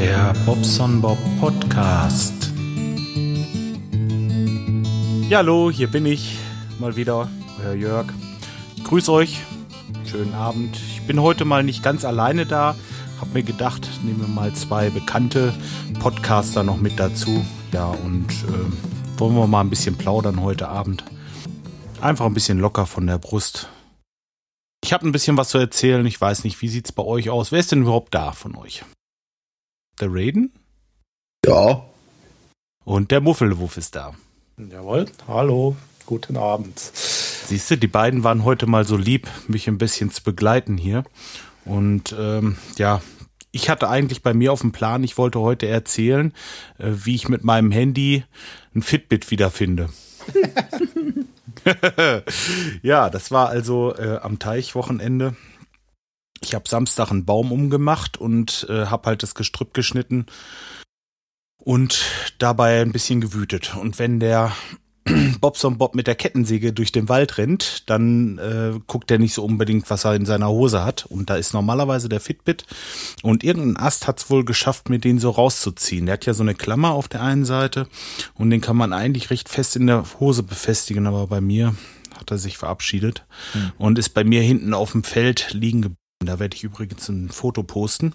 Der Bobson Bob Podcast. Ja, hallo, hier bin ich mal wieder, euer Jörg. Grüß euch, schönen Abend. Ich bin heute mal nicht ganz alleine da. Hab mir gedacht, nehmen wir mal zwei bekannte Podcaster noch mit dazu. Ja, und äh, wollen wir mal ein bisschen plaudern heute Abend. Einfach ein bisschen locker von der Brust. Ich habe ein bisschen was zu erzählen. Ich weiß nicht, wie sieht's bei euch aus? Wer ist denn überhaupt da von euch? Der Raiden? Ja. Und der Muffelwuff ist da. Jawohl. Hallo. Guten Abend. Siehst du, die beiden waren heute mal so lieb, mich ein bisschen zu begleiten hier. Und ähm, ja, ich hatte eigentlich bei mir auf dem Plan, ich wollte heute erzählen, äh, wie ich mit meinem Handy ein Fitbit wiederfinde. ja, das war also äh, am Teichwochenende. Ich habe Samstag einen Baum umgemacht und äh, habe halt das Gestrüpp geschnitten und dabei ein bisschen gewütet. Und wenn der Bobson Bob mit der Kettensäge durch den Wald rennt, dann äh, guckt er nicht so unbedingt, was er in seiner Hose hat. Und da ist normalerweise der Fitbit. Und irgendein Ast hat es wohl geschafft, mir den so rauszuziehen. Der hat ja so eine Klammer auf der einen Seite und den kann man eigentlich recht fest in der Hose befestigen. Aber bei mir hat er sich verabschiedet mhm. und ist bei mir hinten auf dem Feld liegen geblieben. Da werde ich übrigens ein Foto posten.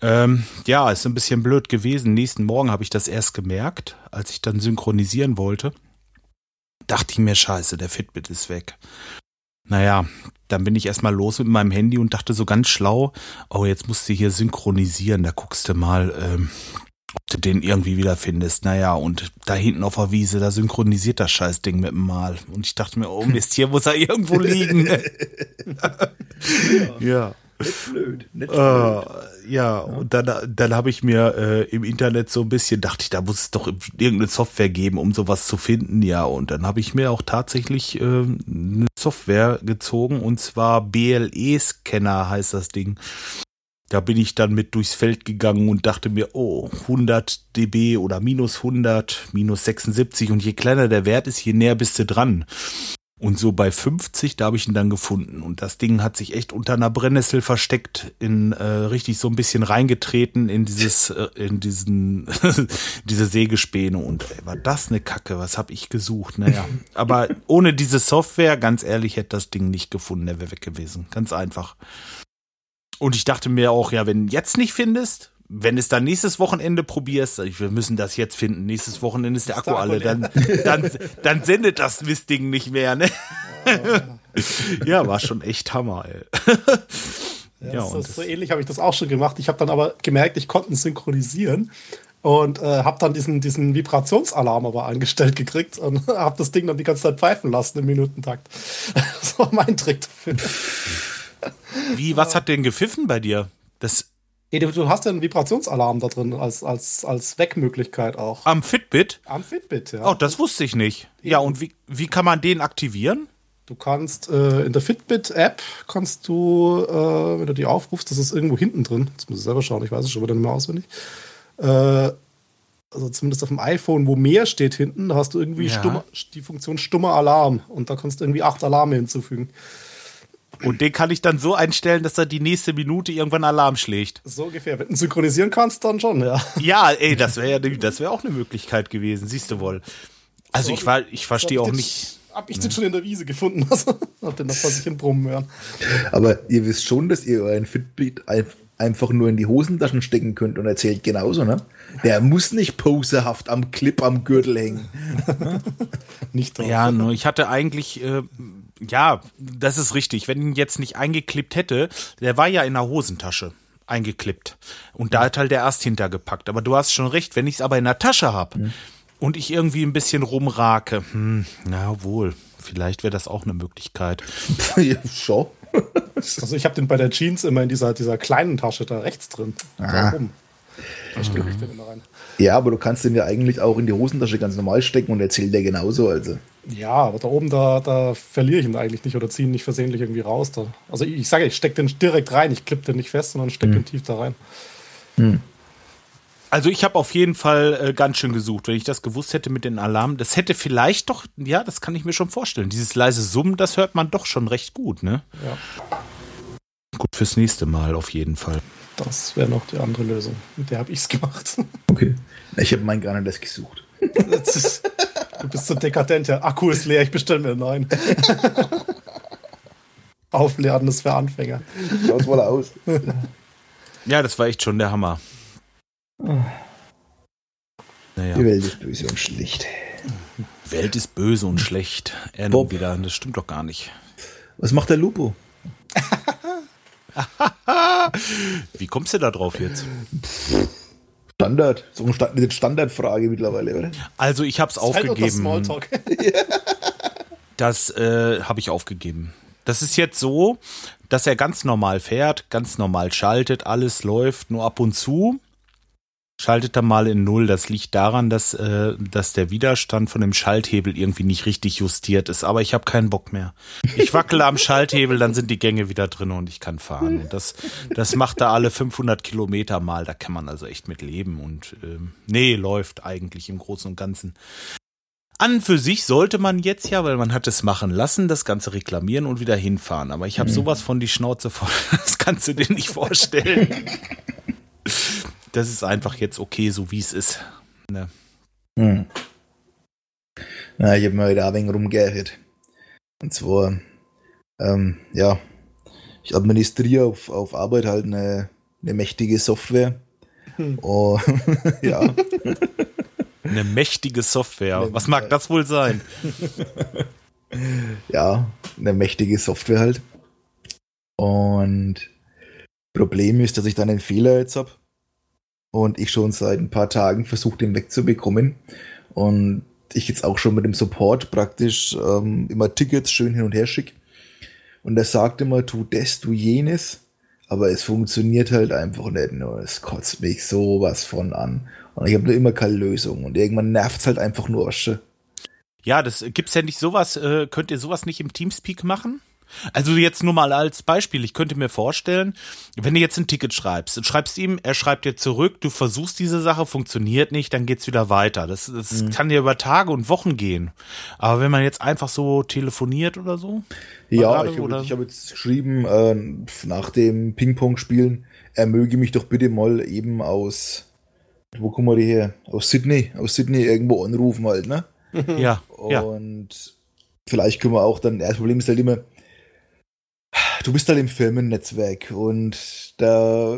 Ähm, ja, ist ein bisschen blöd gewesen. Nächsten Morgen habe ich das erst gemerkt, als ich dann synchronisieren wollte. Dachte ich mir, scheiße, der Fitbit ist weg. Naja, dann bin ich erstmal los mit meinem Handy und dachte so ganz schlau, oh, jetzt musst du hier synchronisieren, da guckst du mal, ähm, ob du den irgendwie wiederfindest. Naja, und da hinten auf der Wiese, da synchronisiert das Scheißding mit dem Mal. Und ich dachte mir, oh Mist, hier muss er irgendwo liegen. ja. ja. Nicht blöd. Nicht blöd. Uh, ja, und dann, dann habe ich mir äh, im Internet so ein bisschen, dachte ich, da muss es doch irgendeine Software geben, um sowas zu finden. Ja, und dann habe ich mir auch tatsächlich äh, eine Software gezogen, und zwar BLE-Scanner heißt das Ding. Da bin ich dann mit durchs Feld gegangen und dachte mir, oh, 100 dB oder minus 100, minus 76 und je kleiner der Wert ist, je näher bist du dran. Und so bei 50, da habe ich ihn dann gefunden. Und das Ding hat sich echt unter einer Brennnessel versteckt, in äh, richtig so ein bisschen reingetreten in dieses, äh, in diesen, diese Sägespäne. Und ey, war das eine Kacke, was habe ich gesucht? Naja. Aber ohne diese Software, ganz ehrlich, hätte das Ding nicht gefunden, der wäre weg gewesen. Ganz einfach. Und ich dachte mir auch, ja, wenn jetzt nicht findest, wenn es dann nächstes Wochenende probierst, wir müssen das jetzt finden, nächstes Wochenende ist der Akku alle, dann, dann, dann sendet das Mistding nicht mehr, ne? ja, war schon echt Hammer, ey. Ja, ja so, so ähnlich habe ich das auch schon gemacht. Ich habe dann aber gemerkt, ich konnte synchronisieren und äh, habe dann diesen, diesen Vibrationsalarm aber angestellt gekriegt und habe das Ding dann die ganze Zeit pfeifen lassen im Minutentakt. Das war mein Trick dafür. Wie, was hat denn gepfiffen bei dir? Das Du hast ja einen Vibrationsalarm da drin als, als, als Wegmöglichkeit auch. Am Fitbit? Am Fitbit, ja. Oh, das wusste ich nicht. Ja, und wie, wie kann man den aktivieren? Du kannst äh, in der Fitbit-App kannst du, äh, wenn du die aufrufst, das ist irgendwo hinten drin. Jetzt muss ich selber schauen, ich weiß es schon wieder nicht mehr auswendig. Äh, also zumindest auf dem iPhone, wo mehr steht hinten, da hast du irgendwie ja. stumme, die Funktion stummer Alarm und da kannst du irgendwie acht Alarme hinzufügen. Und den kann ich dann so einstellen, dass er die nächste Minute irgendwann Alarm schlägt. So ungefähr. Wenn du synchronisieren kannst, dann schon, ja. Ja, ey, das wäre ja, das wäre auch eine Möglichkeit gewesen, siehst du wohl. Also so, ich war, ich verstehe auch nicht. Hab ich den schon in der Wiese gefunden, also hab den noch vor sich hin brummen hören. Aber ihr wisst schon, dass ihr euren Fitbit einfach nur in die Hosentaschen stecken könnt und erzählt genauso, ne? Der muss nicht posehaft am Clip am Gürtel hängen. nicht drauf. Ja, nur ich hatte eigentlich äh, ja, das ist richtig. Wenn ihn jetzt nicht eingeklippt hätte, der war ja in der Hosentasche eingeklippt. Und da hat halt der erst hintergepackt. Aber du hast schon recht, wenn ich es aber in der Tasche habe mhm. und ich irgendwie ein bisschen rumrake, hm, na wohl, vielleicht wäre das auch eine Möglichkeit. ja, schon. also ich habe den bei der Jeans immer in dieser, dieser kleinen Tasche da rechts drin. Ah. Warum? Da stecke ich den immer rein. Ja, aber du kannst den ja eigentlich auch in die Hosentasche ganz normal stecken und erzählt der genauso. Also. Ja, aber da oben, da, da verliere ich ihn eigentlich nicht oder ziehe ihn nicht versehentlich irgendwie raus. Da. Also ich, ich sage, ich stecke den direkt rein. Ich klippe den nicht fest, sondern stecke hm. den tief da rein. Hm. Also ich habe auf jeden Fall äh, ganz schön gesucht, wenn ich das gewusst hätte mit den Alarmen. Das hätte vielleicht doch, ja, das kann ich mir schon vorstellen. Dieses leise Summen, das hört man doch schon recht gut, ne? Ja. Gut fürs nächste Mal auf jeden Fall. Das wäre noch die andere Lösung. Mit der habe ich es gemacht. Okay. Ich habe meinen gar nicht erst gesucht. Ist, du bist so dekadent, ja. Akku ist leer, ich bestelle mir einen neuen. Aufladen ist für Anfänger. Schaut mal aus. Ja, das war echt schon der Hammer. Naja. Die Welt ist böse und schlecht. Welt ist böse und schlecht. Er Bob. wieder. Das stimmt doch gar nicht. Was macht der Lupo? Wie kommst du da drauf jetzt? Standard. So eine Stand eine Standardfrage mittlerweile, oder? Also ich habe es halt aufgegeben. Smalltalk. Das äh, habe ich aufgegeben. Das ist jetzt so, dass er ganz normal fährt, ganz normal schaltet, alles läuft, nur ab und zu schaltet er mal in Null. Das liegt daran, dass, äh, dass der Widerstand von dem Schalthebel irgendwie nicht richtig justiert ist. Aber ich habe keinen Bock mehr. Ich wackele am Schalthebel, dann sind die Gänge wieder drin und ich kann fahren. Und das, das macht er alle 500 Kilometer mal. Da kann man also echt mit leben. Und ähm, nee, läuft eigentlich im Großen und Ganzen. An für sich sollte man jetzt ja, weil man hat es machen lassen, das Ganze reklamieren und wieder hinfahren. Aber ich habe sowas von die Schnauze voll. Das kannst du dir nicht vorstellen. Das ist einfach jetzt okay, so wie es ist. Ne? Hm. Na, ich habe mir heute ein wenig rumgeirrt. Und zwar, ähm, ja, ich administriere auf, auf Arbeit halt eine, eine mächtige Software. Oh, ja, Eine mächtige Software. Was mag das wohl sein? ja, eine mächtige Software halt. Und Problem ist, dass ich dann einen Fehler jetzt habe. Und ich schon seit ein paar Tagen versuche, den wegzubekommen. Und ich jetzt auch schon mit dem Support praktisch ähm, immer Tickets schön hin und her schicke. Und er sagt immer, tu das, tu jenes. Aber es funktioniert halt einfach nicht nur. Es kotzt mich sowas von an. Und ich habe nur immer keine Lösung. Und irgendwann nervt's halt einfach nur. weißt? Ja, das gibt's ja nicht sowas. Äh, könnt ihr sowas nicht im Teamspeak machen? Also jetzt nur mal als Beispiel. Ich könnte mir vorstellen, wenn du jetzt ein Ticket schreibst, du schreibst ihm, er schreibt dir zurück, du versuchst diese Sache, funktioniert nicht, dann geht's wieder weiter. Das, das kann dir über Tage und Wochen gehen. Aber wenn man jetzt einfach so telefoniert oder so, Ja, gerade, ich habe hab jetzt geschrieben, äh, nach dem Ping-Pong-Spielen, er möge mich doch bitte mal eben aus, wo kommen wir die her? Aus Sydney, aus Sydney irgendwo anrufen halt, ne? ja, ja. Und vielleicht können wir auch dann, ja, das Problem ist halt immer, du bist halt im Firmennetzwerk und da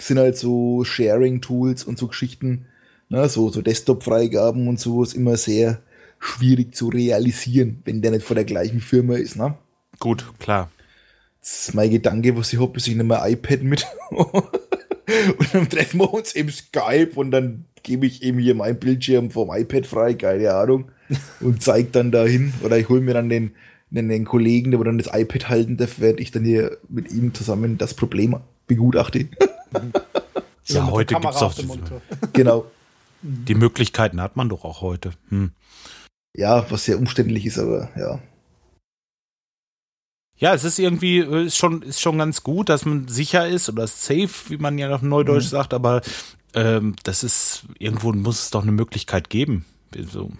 sind halt so Sharing-Tools und so Geschichten, ne, so, so Desktop-Freigaben und so ist immer sehr schwierig zu realisieren, wenn der nicht von der gleichen Firma ist, ne? Gut, klar. Das ist mein Gedanke, was ich hab, ist ich nehme ein iPad mit und dann treffen wir uns im Skype und dann gebe ich eben hier meinen Bildschirm vom iPad frei, keine Ahnung, und zeig dann dahin oder ich hole mir dann den, den, den Kollegen, der wo dann das iPad halten darf, während ich dann hier mit ihm zusammen das Problem begutachte. Ja, heute Kamera gibt's auf doch dem Monitor. genau. die Möglichkeiten hat man doch auch heute. Hm. Ja, was sehr umständlich ist, aber ja. Ja, es ist irgendwie äh, ist schon ist schon ganz gut, dass man sicher ist oder safe, wie man ja auf Neudeutsch sagt, aber ähm, das ist irgendwo muss es doch eine Möglichkeit geben. So.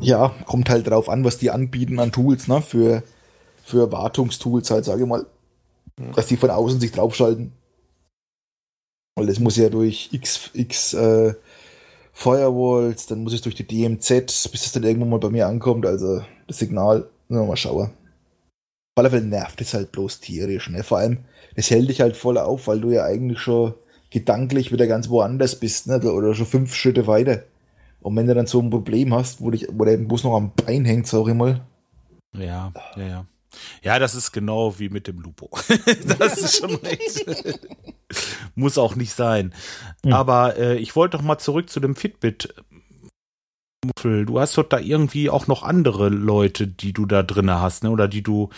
Ja, kommt halt drauf an, was die anbieten an Tools, ne, für, für Wartungstools halt, sage ich mal, dass die von außen sich draufschalten. Weil das muss ja durch x, x äh, Firewalls, dann muss es durch die DMZ, bis es dann irgendwann mal bei mir ankommt, also das Signal, mal schauen. Auf alle Fälle nervt es halt bloß tierisch, ne, vor allem, es hält dich halt voll auf, weil du ja eigentlich schon gedanklich wieder ganz woanders bist, ne, oder schon fünf Schritte weiter. Und wenn du dann so ein Problem hast, wo, dich, wo der Bus noch am Bein hängt, sag ich mal, Ja, ja, ja. Ja, das ist genau wie mit dem Lupo. das ist schon recht. Muss auch nicht sein. Aber äh, ich wollte doch mal zurück zu dem Fitbit. Muffel. Du hast doch da irgendwie auch noch andere Leute, die du da drinne hast, ne? Oder die du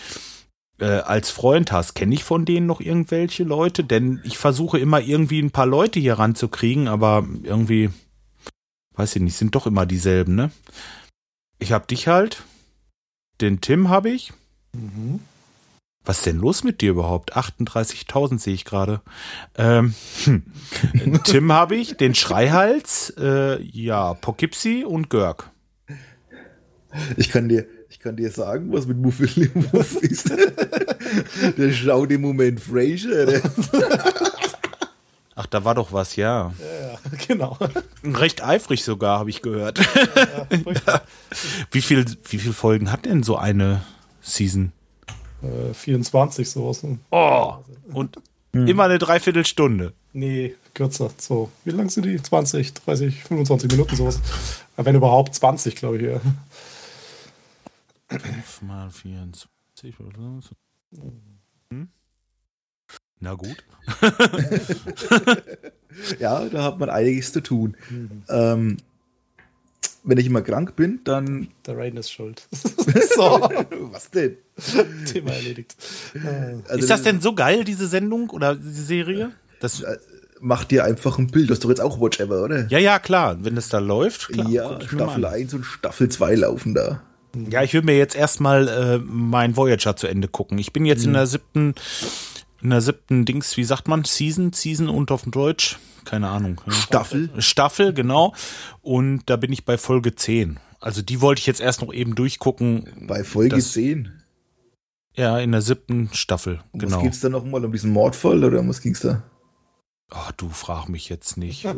äh, als Freund hast. Kenne ich von denen noch irgendwelche Leute? Denn ich versuche immer irgendwie ein paar Leute hier ranzukriegen, aber irgendwie, weiß ich nicht, sind doch immer dieselben, ne? Ich hab dich halt. Den Tim habe ich. Was ist denn los mit dir überhaupt? 38.000 sehe ich gerade. Ähm, hm. Tim habe ich, den Schreihals, äh, ja, Poughkeepsie und Görg. ich kann dir, Ich kann dir sagen, was mit Muffel im Muff ist. der schaut im Moment Fraser. Ach, da war doch was, ja. Ja, ja, genau. Recht eifrig sogar, habe ich gehört. Ja. Wie viel, wie viel Folgen hat denn so eine Season? äh, 24 sowas. ne? Oh, und immer eine Dreiviertelstunde. Nee, kürzer. So, wie lang sind die? 20, 30, 25 Minuten sowas. Wenn überhaupt 20, glaube ich. Ja. 5 mal 24. oder so. Hm? Na gut. Ja, da hat man einiges zu tun. Ähm, wenn ich immer krank bin, dann. Der Rain ist schuld. so, Was denn? Thema erledigt. Äh, Also, ist das denn so geil, diese Sendung oder die Serie? Das, Mach dir einfach ein Bild. Du hast doch jetzt auch Watch Ever, oder? ja, ja, klar. Wenn es da läuft, klar, ja, Staffel an. 1 und Staffel 2 laufen da. Ja, ich will mir jetzt erstmal äh, mein Voyager zu Ende gucken. Ich bin jetzt in der siebten, in der siebten Dings, wie sagt man? Season, Season und auf Deutsch? Keine Ahnung. Staffel? Staffel, genau. Und da bin ich bei Folge 10. Also die wollte ich jetzt erst noch eben durchgucken. Bei Folge Das- 10. Ja, in der siebten Staffel, Um genau. Was geht's da nochmal? Um diesen Mordfall oder um was ging's da? Oh, du frag mich jetzt nicht.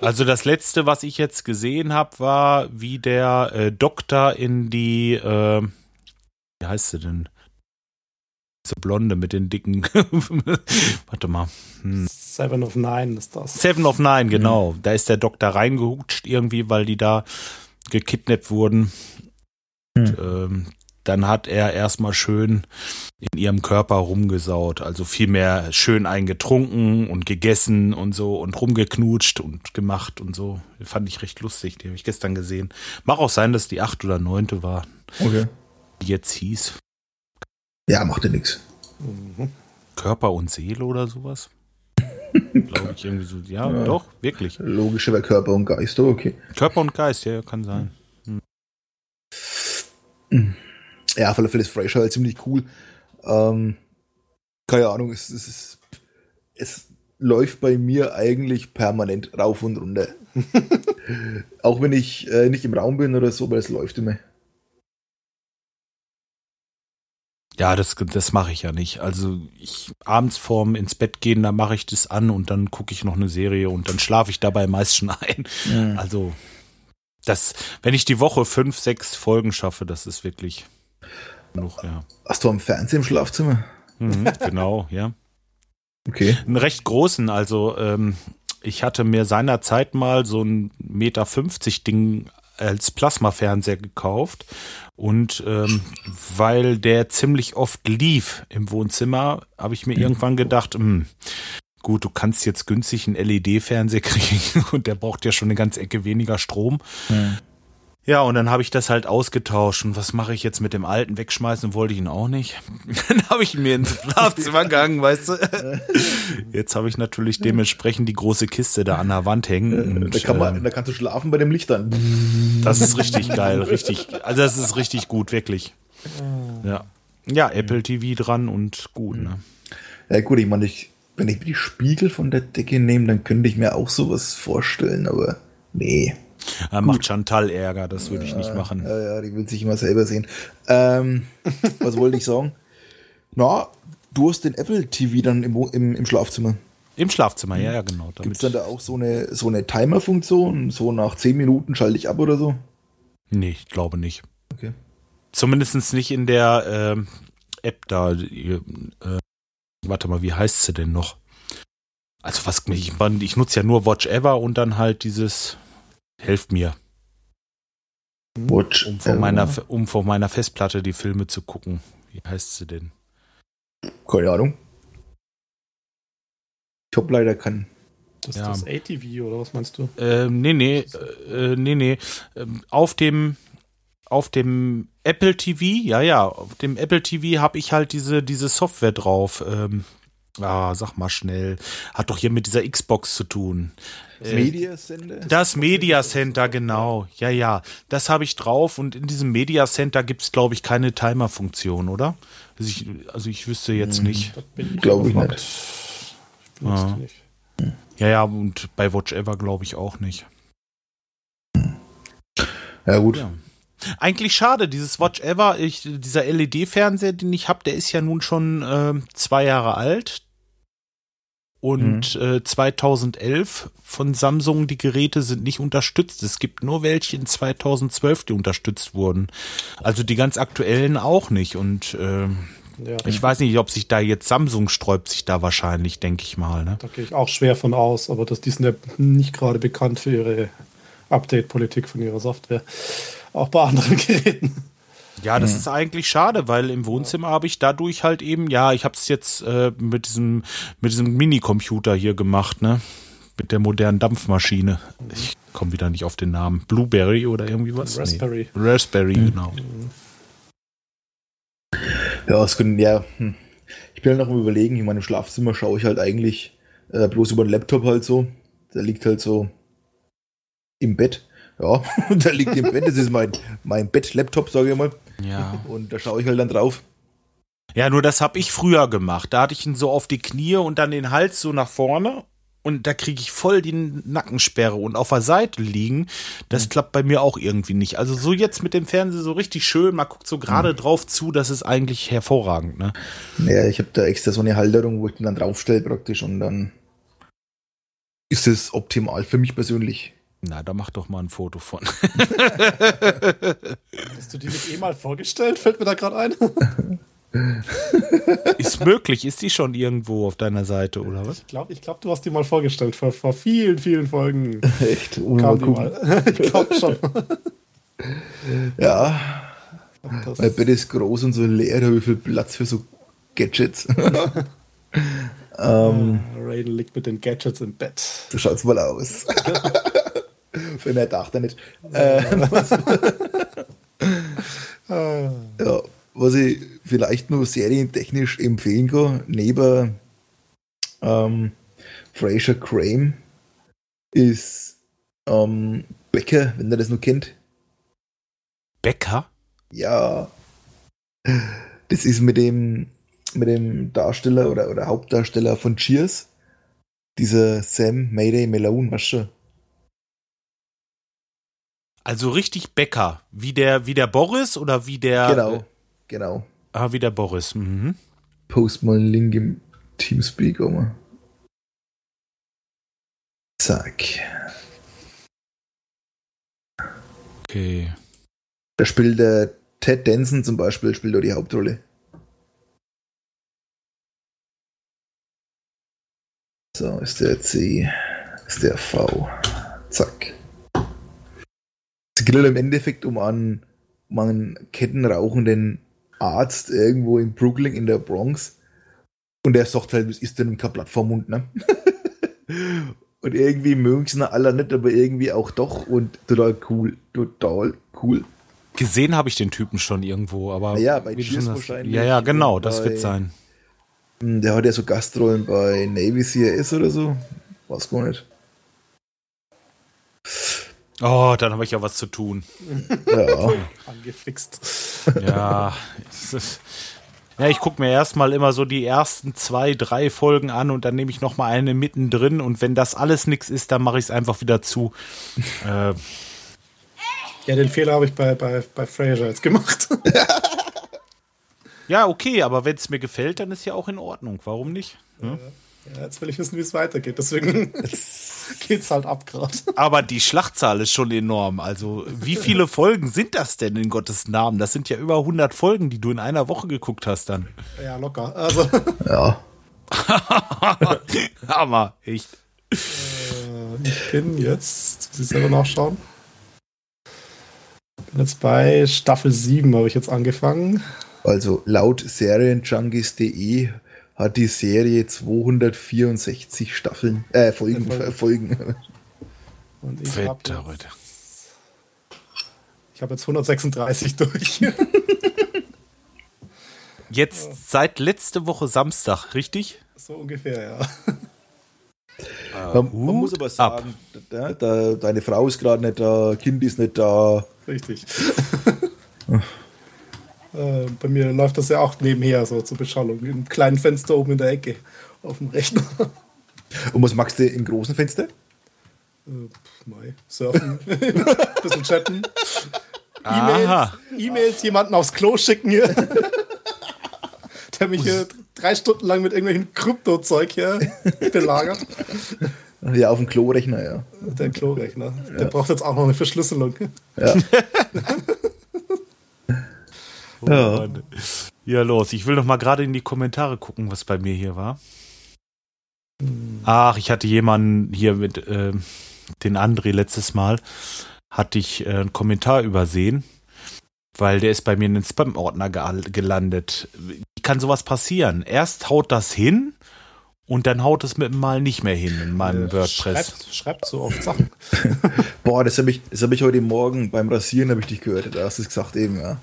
Also das letzte, was ich jetzt gesehen habe, war, wie der äh, Doktor in die, äh, wie heißt sie denn? Diese Blonde mit den dicken, warte mal. Hm. Seven of Nine ist das. Seven of Nine, genau. Da ist der Doktor reingehutscht irgendwie, weil die da gekidnappt wurden. Und, ähm, dann hat er erstmal schön in ihrem Körper rumgesaut. Also vielmehr schön eingetrunken und gegessen und so und rumgeknutscht und gemacht und so. Fand ich recht lustig. Die habe ich gestern gesehen. Mag auch sein, dass die acht oder neunte war, Okay. die jetzt hieß. Ja, macht ja nichts. Mhm. Körper und Seele oder sowas. Glaube ich irgendwie so. Ja, Ja. doch, wirklich. Logische bei Körper und Geist, oh, okay. Körper und Geist, ja, kann sein. Ja, auf alle Fälle ist Frasier halt ziemlich cool. Ähm, keine Ahnung, es, es, es, es läuft bei mir eigentlich permanent rauf und runter. Auch wenn ich äh, nicht im Raum bin oder so, aber es läuft immer. Ja, das, das mache ich ja nicht. Also ich abends vorm ins Bett gehen, da mache ich das an und dann gucke ich noch eine Serie und dann schlafe ich dabei meist schon ein. Also das, wenn ich die Woche fünf, sechs Folgen schaffe, das ist wirklich genug, ja. Hast du am Fernseher im Schlafzimmer? Mhm, genau, ja. Okay. Einen recht großen, also ähm, ich hatte mir seinerzeit mal so ein Meter 50 Ding als Plasmafernseher gekauft. Und ähm, weil der ziemlich oft lief im Wohnzimmer, habe ich mir irgendwann gedacht, hm, gut, du kannst jetzt günstig einen LED-Fernseher kriegen und der braucht ja schon eine ganze Ecke weniger Strom. Ja, und dann habe ich das halt ausgetauscht. Und was mache ich jetzt mit dem alten? Wegschmeißen wollte ich ihn auch nicht. Dann habe ich ihn mir ins Schlafzimmer gegangen, weißt du. Jetzt habe ich natürlich dementsprechend die große Kiste da an der Wand hängen. Und, Da, kann man, ähm, da kannst du schlafen bei dem Licht an. das ist richtig geil, richtig. Also das ist richtig gut, wirklich. Ja. Ja, Apple TV dran und gut, ne? Ja gut, ich meine, ich, wenn ich mir die Spiegel von der Decke nehme, dann könnte ich mir auch sowas vorstellen, aber nee. Er macht Chantal Ärger, das würde ich nicht machen. Ja, ja, die will sich immer selber sehen. Ähm, was wollte ich sagen? Na, du hast den Apple TV dann im, im, im Schlafzimmer. Im Schlafzimmer, ja, ja, genau. Gibt es dann da auch so eine, so eine Timer-Funktion? So nach 10 Minuten schalte ich ab oder so? nee, ich glaube nicht. Okay. Zumindest nicht in der ähm, App da. Äh, warte mal, wie heißt sie denn noch? Also was ich, ich nutze ja nur Watch Ever und dann halt dieses Helft mir, Watch. um von Ever. meiner um von meiner Festplatte die Filme zu gucken. Wie heißt sie denn? Keine Ahnung. Ich hab leider keinen. Das Ja. ist das ATV oder was meinst du? Ähm, nee, nee, äh, nee, nee. Ähm, auf dem auf dem Apple TV, ja, ja, auf dem Apple TV habe ich halt diese diese Software drauf. Ähm, ah, sag mal schnell. Hat doch hier mit dieser Xbox zu tun. Äh, Media Sender? Das Media Center, genau. Ja, ja. Das habe ich drauf und in diesem Media Center gibt es, glaube ich, keine Timer-Funktion, oder? Also ich, also ich wüsste jetzt nicht. Das bin ich Glaube ich nicht. Ich Ah. nicht. Ja, ja, und bei Watch Ever glaube ich auch nicht. Ja, gut. Ja. Eigentlich schade, dieses Watch Ever, ich, dieser LED-Fernseher, den ich habe, der ist ja nun schon äh, zwei Jahre alt. Und mhm. äh, 2011 von Samsung, die Geräte sind nicht unterstützt. Es gibt nur welche in 2012, die unterstützt wurden. Also die ganz aktuellen auch nicht. Und äh, ja. ich weiß nicht, ob sich da jetzt Samsung sträubt sich da wahrscheinlich, denke ich mal. Ne? Da gehe ich auch schwer von aus, aber das, die sind ja nicht gerade bekannt für ihre Update-Politik von ihrer Software. Auch bei anderen Geräten. Ja, das mhm. ist eigentlich schade, weil im Wohnzimmer habe ich dadurch halt eben, ja, ich habe es jetzt äh, mit diesem mit diesem Minicomputer hier gemacht, ne? Mit der modernen Dampfmaschine. Mhm. Ich komme wieder nicht auf den Namen. Blueberry oder irgendwie was? Raspberry. Nee. Raspberry, mhm. genau. Ja, es können, ja, hm. ich bin halt noch am überlegen, in meinem Schlafzimmer schaue ich halt eigentlich äh, bloß über den Laptop halt so. Der liegt halt so im Bett. Ja, der liegt im Bett. Das ist mein, mein Bett-Laptop, sage ich mal. Ja. Und da schaue ich halt dann drauf. Ja, nur das habe ich früher gemacht. Da hatte ich ihn so auf die Knie und dann den Hals so nach vorne. Und da kriege ich voll die Nackensperre und auf der Seite liegen, das mhm. klappt bei mir auch irgendwie nicht. Also so jetzt mit dem Fernseher so richtig schön, man guckt so gerade mhm. drauf zu, das ist eigentlich hervorragend, ne? Ja, ich habe da extra so eine Halterung, wo ich den dann draufstelle praktisch und dann ist es optimal für mich persönlich. Na, da mach doch mal ein Foto von. Hast du die nicht eh mal vorgestellt? Fällt mir da gerade ein. ist möglich. Ist die schon irgendwo auf deiner Seite, oder was? Ich glaube, ich glaub, du hast die mal vorgestellt. Vor, vor vielen, vielen Folgen. Echt? Oh, Kam die mal. ich glaube schon. ja. Das mein Bett ist groß und so leer. Da habe ich viel Platz für so Gadgets. ähm, Raiden liegt mit den Gadgets im Bett. So schaut's mal aus. Für mehr dachte nicht. Äh, was, ja, was ich vielleicht nur serientechnisch empfehlen kann, neben ähm, Fraser Crane, ist ähm, Becker, wenn ihr das nur kennt. Becker? Ja. Das ist mit dem, mit dem Darsteller oder, oder Hauptdarsteller von Cheers. Dieser Sam Mayday Malone, weißt du? Also richtig Bäcker, wie der, wie der Boris oder wie der. Genau, äh, genau. Ah, wie der Boris. Mhm. Post mal einen Link im Teamspeak, Oma. Zack. Okay. Da spielt der Ted Denson zum Beispiel, spielt da die Hauptrolle. So, ist der C, ist der V. Zack. Es geht im Endeffekt um einen, um einen kettenrauchenden Arzt irgendwo in Brooklyn in der Bronx. Und der sagt halt, was ist denn kein Blatt vom Mund, ne? und irgendwie mögen es alle nicht, aber irgendwie auch doch und total cool. Total cool. Gesehen habe ich den Typen schon irgendwo, aber. Ja, bei Cheers wahrscheinlich. Ja, ja, genau, das bei, wird sein. Hm, der hat ja so Gastrollen bei Navy CRS oder so. Weiß gar nicht. Oh, dann habe ich ja was zu tun. Ja. Angefixt. Ja. Ja, ich gucke mir erstmal immer so die ersten zwei, drei Folgen an und dann nehme ich noch mal eine mittendrin und wenn das alles nichts ist, dann mache ich es einfach wieder zu. äh. Ja, den Fehler habe ich bei, bei, bei Fraser jetzt gemacht. ja, okay, aber wenn es mir gefällt, dann ist ja auch in Ordnung. Warum nicht? Ja? Ja, jetzt will ich wissen, wie es weitergeht. Deswegen geht's halt ab gerade. Aber die Schlachtzahl ist schon enorm. Also, wie viele Folgen sind das denn in Gottes Namen? Das sind ja über 100 Folgen, die du in einer Woche geguckt hast dann. Ja, locker. Also. Ja. Hammer, echt. Äh, ich bin jetzt, muss ich selber nachschauen. Bin jetzt bei Staffel 7, habe ich jetzt angefangen. Also laut Serienjunkies.de hat die Serie 264 Staffeln, äh, Folgen. Folgen. Folgen. Und ich habe jetzt, ich hab jetzt 136 durch. jetzt seit letzte Woche Samstag, richtig? So ungefähr, ja. Man, man muss aber sagen, da, da, deine Frau ist gerade nicht da, Kind ist nicht da. Richtig. Äh, bei mir läuft das ja auch nebenher, so zur Beschallung. Im kleinen Fenster oben in der Ecke auf dem Rechner. Und was magst du im großen Fenster? Äh, mai, surfen, bisschen chatten. E-Mails, E-Mails jemanden aufs Klo schicken hier. Der mich hier drei Stunden lang mit irgendwelchen Krypto-Zeug hier belagert. Ja, auf dem Klorechner, ja. Der Klorechner. Der braucht jetzt auch noch eine Verschlüsselung. Ja. Oh Mann. Ja, los. Ich will noch mal gerade in die Kommentare gucken, was bei mir hier war. Ach, ich hatte jemanden hier mit äh, den André letztes Mal, hatte ich äh, einen Kommentar übersehen, weil der ist bei mir in den Spam-Ordner ge gelandet. Wie kann sowas passieren? Erst haut das hin und dann haut es mit dem Mal nicht mehr hin in meinem WordPress. Schreibt, schreibt so oft Sachen. Boah, das habe ich, das hab ich heute Morgen beim Rasieren habe ich dich gehört. Da hast du es gesagt eben, ja.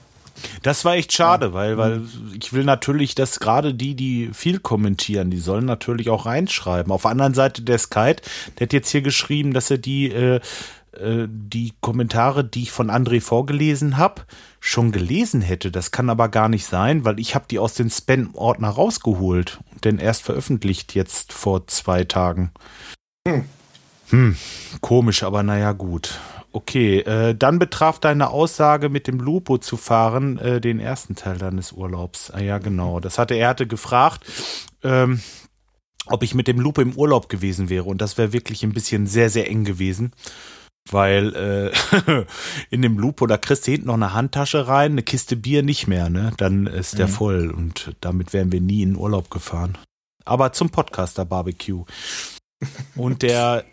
Das war echt schade, weil, weil ich will natürlich, dass gerade die, die viel kommentieren, die sollen natürlich auch reinschreiben. Auf der anderen Seite der Skype, der hat jetzt hier geschrieben, dass er die, äh, äh, die Kommentare, die ich von André vorgelesen habe, schon gelesen hätte. Das kann aber gar nicht sein, weil ich habe die aus den Spam-Ordner rausgeholt und den erst veröffentlicht jetzt vor zwei Tagen. Hm. Hm, komisch, aber naja, gut. Okay, äh, dann betraf deine Aussage, mit dem Lupo zu fahren, äh, den ersten Teil deines Urlaubs. Ah ja, genau. Das hatte er hatte gefragt, ähm, ob ich mit dem Lupo im Urlaub gewesen wäre. Und das wäre wirklich ein bisschen sehr, sehr eng gewesen. Weil äh, in dem Lupo, da kriegst du hinten noch eine Handtasche rein, eine Kiste Bier nicht mehr, ne? Dann ist der Mhm. voll und damit wären wir nie in Urlaub gefahren. Aber zum Podcaster Barbecue. Und der,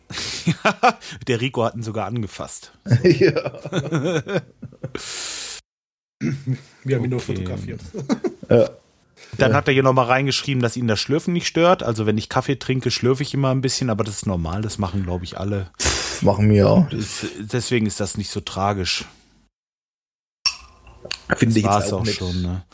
der Rico hat ihn sogar angefasst. ja. Wir haben ihn nur fotografiert. ja. Dann Ja. hat er hier nochmal reingeschrieben, dass ihn das Schlürfen nicht stört. Also wenn ich Kaffee trinke, schlürfe ich immer ein bisschen, aber das ist normal. Das machen, glaube ich, alle. Machen wir auch. Das, deswegen ist das nicht so tragisch. Finde ich jetzt es auch, auch nicht. schon. Ne?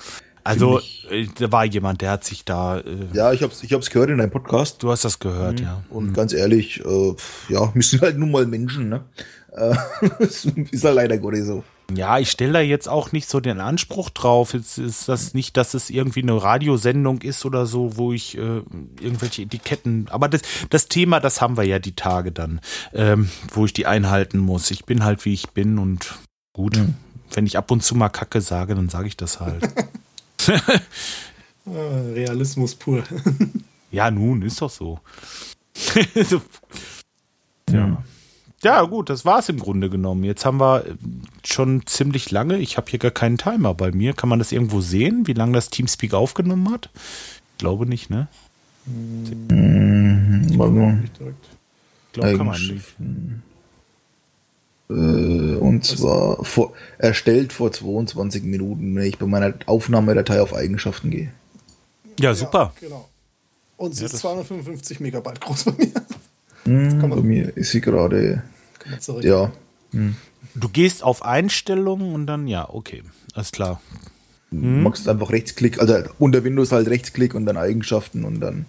Also äh, da war jemand, der hat sich da. Äh, Ja, ich hab's, ich hab's gehört in deinem Podcast. Du hast das gehört, ja. Und ganz ehrlich, äh, ja, wir sind halt nun mal Menschen, ne? Äh, ist halt leider Gottes so. Ja, ich stelle da jetzt auch nicht so den Anspruch drauf. Jetzt ist das nicht, dass es irgendwie eine Radiosendung ist oder so, wo ich äh, irgendwelche Etiketten. Aber das, das Thema, das haben wir ja die Tage dann, ähm, wo ich die einhalten muss. Ich bin halt wie ich bin und gut. Mhm. Wenn ich ab und zu mal Kacke sage, dann sage ich das halt. Realismus pur. ja, nun, ist doch so. so. Ja. Ja, gut, das war's im Grunde genommen. Jetzt haben wir äh, schon ziemlich lange, ich habe hier gar keinen Timer bei mir. Kann man das irgendwo sehen, wie lange das Teamspeak aufgenommen hat? Ich glaube nicht, ne? Mhm, warte mal. Ich glaube, kann man nicht. Äh, und zwar vor, erstellt vor 22 Minuten, wenn ich bei meiner Aufnahmedatei auf Eigenschaften gehe. Ja, super. Ja, genau. Und sie Ja, ist das- 255 Megabyte groß bei mir. Hm, kann man- bei mir ist sie gerade, ja. Du gehst auf Einstellungen und dann, ja, okay, alles klar. Du machst einfach Rechtsklick, also unter Windows halt Rechtsklick und dann Eigenschaften und dann.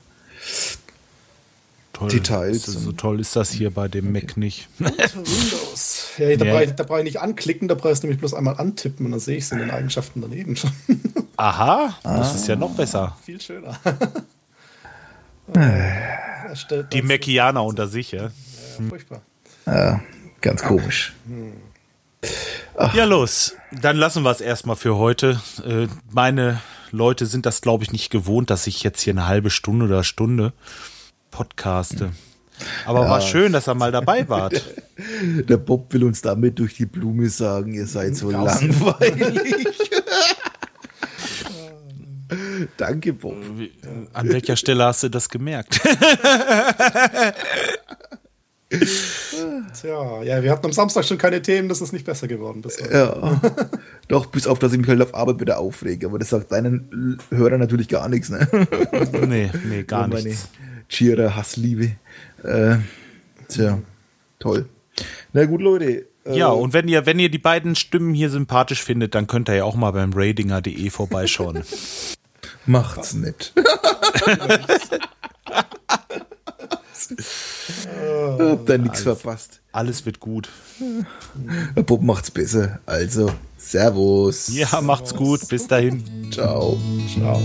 Toll. Details So, toll ist das hier bei dem Mac nicht. Windows. Ja, da Ja. brauche ich, da brauch ich nicht anklicken, da brauchst du nämlich bloß einmal antippen und dann sehe ich es in den Eigenschaften daneben schon. Aha, das ist ja noch besser. Viel schöner. Erstellt Die Macianer unter sich, ja. Ja, furchtbar. Ja, ganz komisch. Ja, los. Dann lassen wir es erstmal für heute. Äh, meine Leute sind das, glaube ich, nicht gewohnt, dass ich jetzt hier eine halbe Stunde oder Stunde podcaste. Aber war schön, dass ihr mal dabei wart. Der Bob will uns damit durch die Blume sagen, ihr seid so Raus. langweilig. Danke, Bob. An welcher Stelle hast du das gemerkt? Tja, ja, wir hatten am Samstag schon keine Themen, das ist nicht besser geworden. War, Ja. Doch, bis auf, dass ich mich halt auf Arbeit wieder aufrege. Aber das sagt deinen Hörern natürlich gar nichts, ne? nee, nee, gar nichts. Cheerer Hassliebe. Äh, tja, toll. Na gut, Leute. Äh, Ja, und wenn ihr, wenn ihr die beiden Stimmen hier sympathisch findet, dann könnt ihr ja auch mal beim radinger.de vorbeischauen. macht's nicht. Habt ihr nichts verpasst. Alles wird gut. Der Bob macht's besser. Also, Servus. Ja, macht's gut. Bis dahin. Ciao. Ciao.